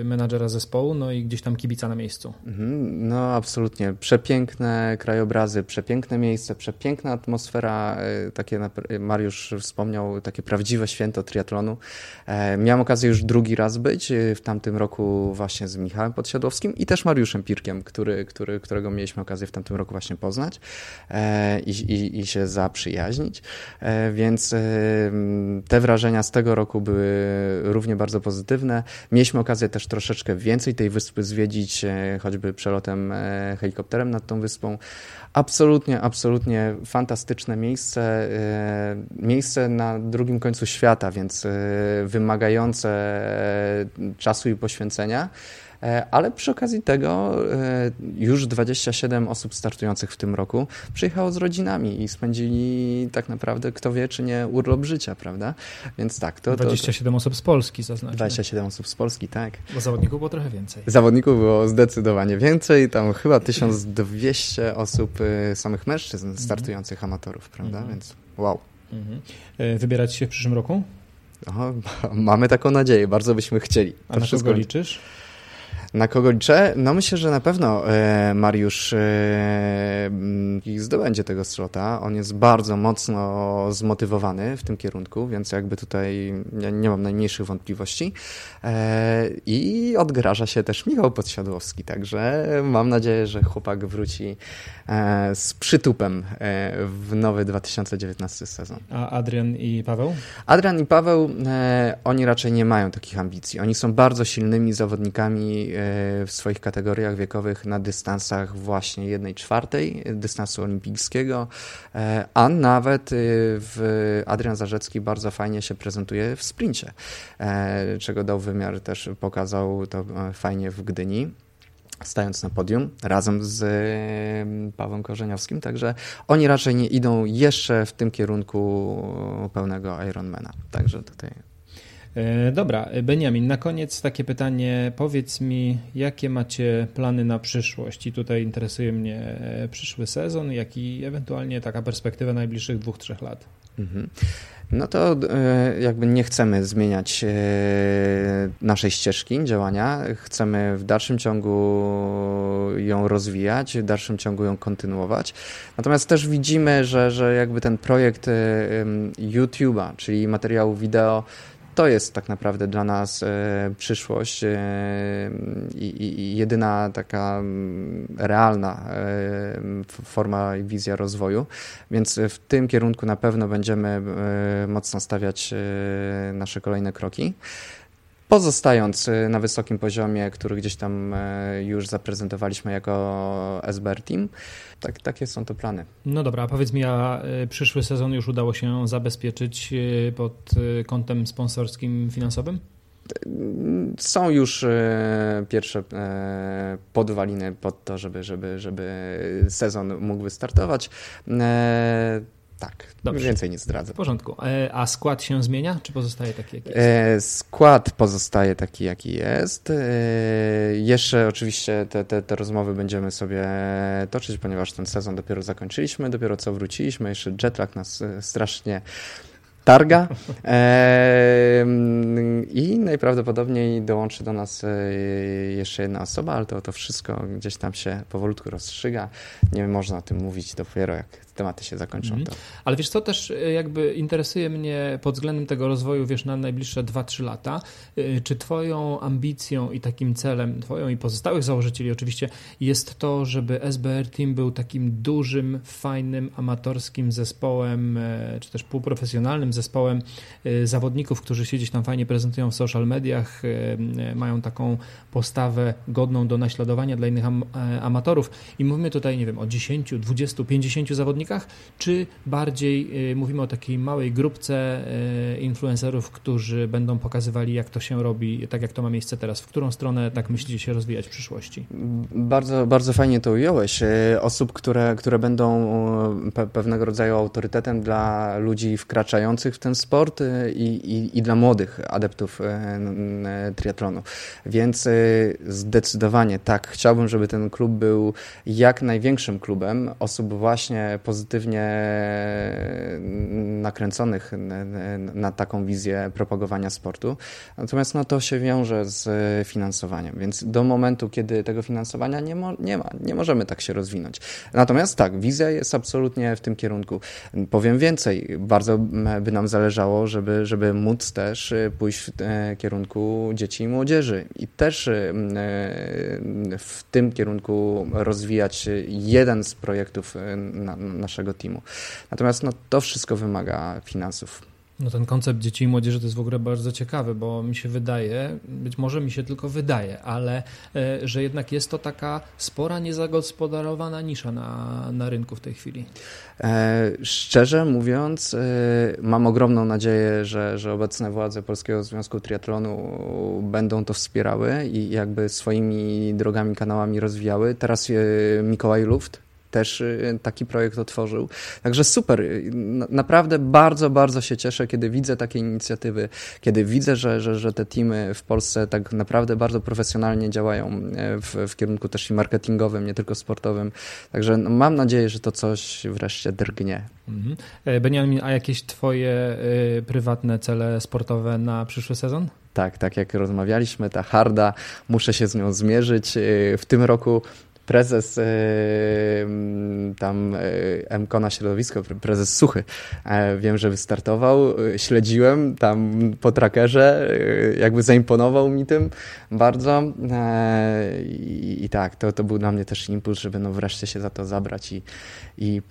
menadżera zespołu, no i gdzieś tam kibica na miejscu? Mhm. No absolutnie, przepiękne krajobrazy, przepiękne miejsce, przepiękna atmosfera, e, takie Mariusz wspomniał, takie prawdziwe święto triatlonu. E, miałem okazję już drugi raz być, e, w tamtym roku właśnie z Michałem Podsiadłowskim i też Mariuszem Pirkiem, który, który, którego mieliśmy okazję w tamtym roku właśnie poznać i, i, i się zaprzyjaźnić. E, więc e, te wrażenia z tego roku były równie bardzo pozytywne. Mieliśmy okazję też troszeczkę więcej tej wyspy zwiedzić, e, choćby przelotem helikopterem nad tą wyspą. Absolutnie, absolutnie fantastyczne miejsce. Miejsce na drugim końcu świata, więc wymagające czasu i poświęcenia. E, ale przy okazji tego e, już 27 osób startujących w tym roku przyjechało z rodzinami i spędzili tak naprawdę, kto wie, czy nie, urlop życia, prawda? Więc tak. To, 27 to, osób z Polski zaznaczmy. 27 osób z Polski, tak. Bo zawodników było trochę więcej. Zawodników było zdecydowanie więcej, tam chyba 1200 osób e, samych mężczyzn mhm. startujących amatorów, prawda? Mhm. Więc wow. Mhm. Wybierać się w przyszłym roku? O, *laughs* mamy taką nadzieję, bardzo byśmy chcieli. A na wszystko... kogo liczysz? Na kogo liczę? No myślę, że na pewno e, Mariusz e, zdobędzie tego slota. On jest bardzo mocno zmotywowany w tym kierunku, więc jakby tutaj nie mam najmniejszych wątpliwości. E, I odgraża się też Michał Podsiadłowski, także mam nadzieję, że chłopak wróci z przytupem w nowy 2019 sezon. A Adrian i Paweł? Adrian i Paweł, oni raczej nie mają takich ambicji. Oni są bardzo silnymi zawodnikami w swoich kategoriach wiekowych na dystansach właśnie jednej czwartej dystansu olimpijskiego, a nawet w Adrian Zarzecki bardzo fajnie się prezentuje w sprincie, czego dał wymiar też pokazał to fajnie w Gdyni stając na podium razem z Pawłem Korzeniowskim, także oni raczej nie idą jeszcze w tym kierunku pełnego Ironmana. Także tutaj E, dobra, Beniamin, na koniec takie pytanie. Powiedz mi, jakie macie plany na przyszłość? I tutaj interesuje mnie e, przyszły sezon, jak i ewentualnie taka perspektywa najbliższych dwóch, trzech lat. Mhm. No to e, jakby nie chcemy zmieniać naszej ścieżki działania. Chcemy w dalszym ciągu ją rozwijać, w dalszym ciągu ją kontynuować. Natomiast też widzimy, że, że jakby ten projekt YouTube'a, czyli materiału wideo, to jest tak naprawdę dla nas e, przyszłość e, i jedyna taka mm, realna e, forma i wizja rozwoju, więc w tym kierunku na pewno będziemy mocno stawiać nasze kolejne kroki. Pozostając na wysokim poziomie, który gdzieś tam już zaprezentowaliśmy jako SBR Team, tak, takie są to plany. No dobra, a powiedz mi, a y, przyszły sezon już udało się zabezpieczyć y, pod y, kątem sponsorskim finansowym? Są już pierwsze podwaliny pod to, żeby, żeby, żeby sezon mógł wystartować. Tak, Dobrze. więcej nie zdradzę. W porządku. E, a skład się zmienia, czy pozostaje taki, jaki jest? Skład pozostaje taki, jaki jest. E, jeszcze oczywiście te, te, te rozmowy będziemy sobie toczyć, ponieważ ten sezon dopiero zakończyliśmy, dopiero co wróciliśmy. Jeszcze jetlag nas e, strasznie targa i najprawdopodobniej dołączy do nas jeszcze jedna osoba, ale to, to wszystko gdzieś tam się powolutku rozstrzyga. Nie można o tym mówić dopiero jak tematy się zakończą. To. Ale wiesz co, też y, jakby interesuje mnie pod względem tego rozwoju, wiesz, na najbliższe 2-3 lata, y, czy twoją ambicją i takim celem, twoją i pozostałych założycieli oczywiście, jest to, żeby SBR Team był takim dużym, fajnym, amatorskim zespołem, e, czy też półprofesjonalnym zespołem e, zawodników, którzy się gdzieś tam fajnie prezentują w social mediach, e, mają taką postawę godną do naśladowania dla innych amatorów i mówimy tutaj, nie wiem, o 10, 20, 50 zawodników, zawodnikach, czy bardziej y, mówimy o takiej małej grupce y, influencerów, którzy będą pokazywali, jak to się robi, tak jak to ma miejsce teraz? W którą stronę tak myślicie się rozwijać w przyszłości? Bardzo, bardzo fajnie to ująłeś. Y, osób, które, które będą pewnego rodzaju autorytetem dla ludzi wkraczających w ten sport i, i, i dla młodych adeptów triatlonu. Więc zdecydowanie tak, chciałbym, żeby ten klub był jak największym klubem osób właśnie pozytywnych pozytywnie nakręconych na taką wizję propagowania sportu. Natomiast no, to się wiąże z finansowaniem, więc do momentu, kiedy tego finansowania nie, mo nie ma, nie możemy tak się rozwinąć. Natomiast tak, wizja jest absolutnie w tym kierunku. Powiem więcej, bardzo by nam zależało, żeby, żeby móc też pójść w e, kierunku dzieci i młodzieży i też e, w tym kierunku rozwijać jeden z projektów e, na, naszego teamu. Natomiast no, to wszystko wymaga finansów. No ten koncept dzieci i młodzieży to jest w ogóle bardzo ciekawy, bo mi się wydaje, być może mi się tylko wydaje, ale e, że jednak jest to taka spora, niezagospodarowana nisza na, na rynku w tej chwili. E, szczerze mówiąc, e, mam ogromną nadzieję, że, że obecne władze Polskiego Związku Triatlonu będą to wspierały i jakby swoimi drogami, kanałami rozwijały. Teraz e, Mikołaj Luft, też y, taki projekt otworzył. Także super. Naprawdę bardzo, bardzo się cieszę, kiedy widzę takie inicjatywy, kiedy widzę, że, że, że te teamy w Polsce tak naprawdę bardzo profesjonalnie działają e, w, w kierunku też i marketingowym, nie tylko sportowym. Także no, mam nadzieję, że to coś wreszcie drgnie. Mhm. E, Beniamin, a jakieś twoje y, prywatne cele sportowe na przyszły sezon? Tak, tak jak rozmawialiśmy, ta harda, muszę się z nią zmierzyć. W tym roku prezes tam MKO na środowisko, prezes Suchy, wiem, że wystartował, śledziłem tam po trackerze, jakby zaimponował mi tym bardzo i, i tak, to, to był dla mnie też impuls, żeby no wreszcie się za to zabrać i, i,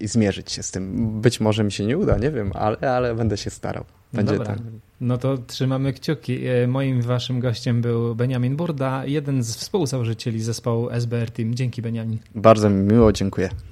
i zmierzyć się z tym. Być może mi się nie uda, nie wiem, ale, ale będę się starał. Będzie Dobra. No to trzymamy kciuki. Moim waszym gościem był Beniamin Burda, jeden z współzałożycieli zespołu SBR Team. Dzięki Beniamin. Bardzo mi miło, dziękuję.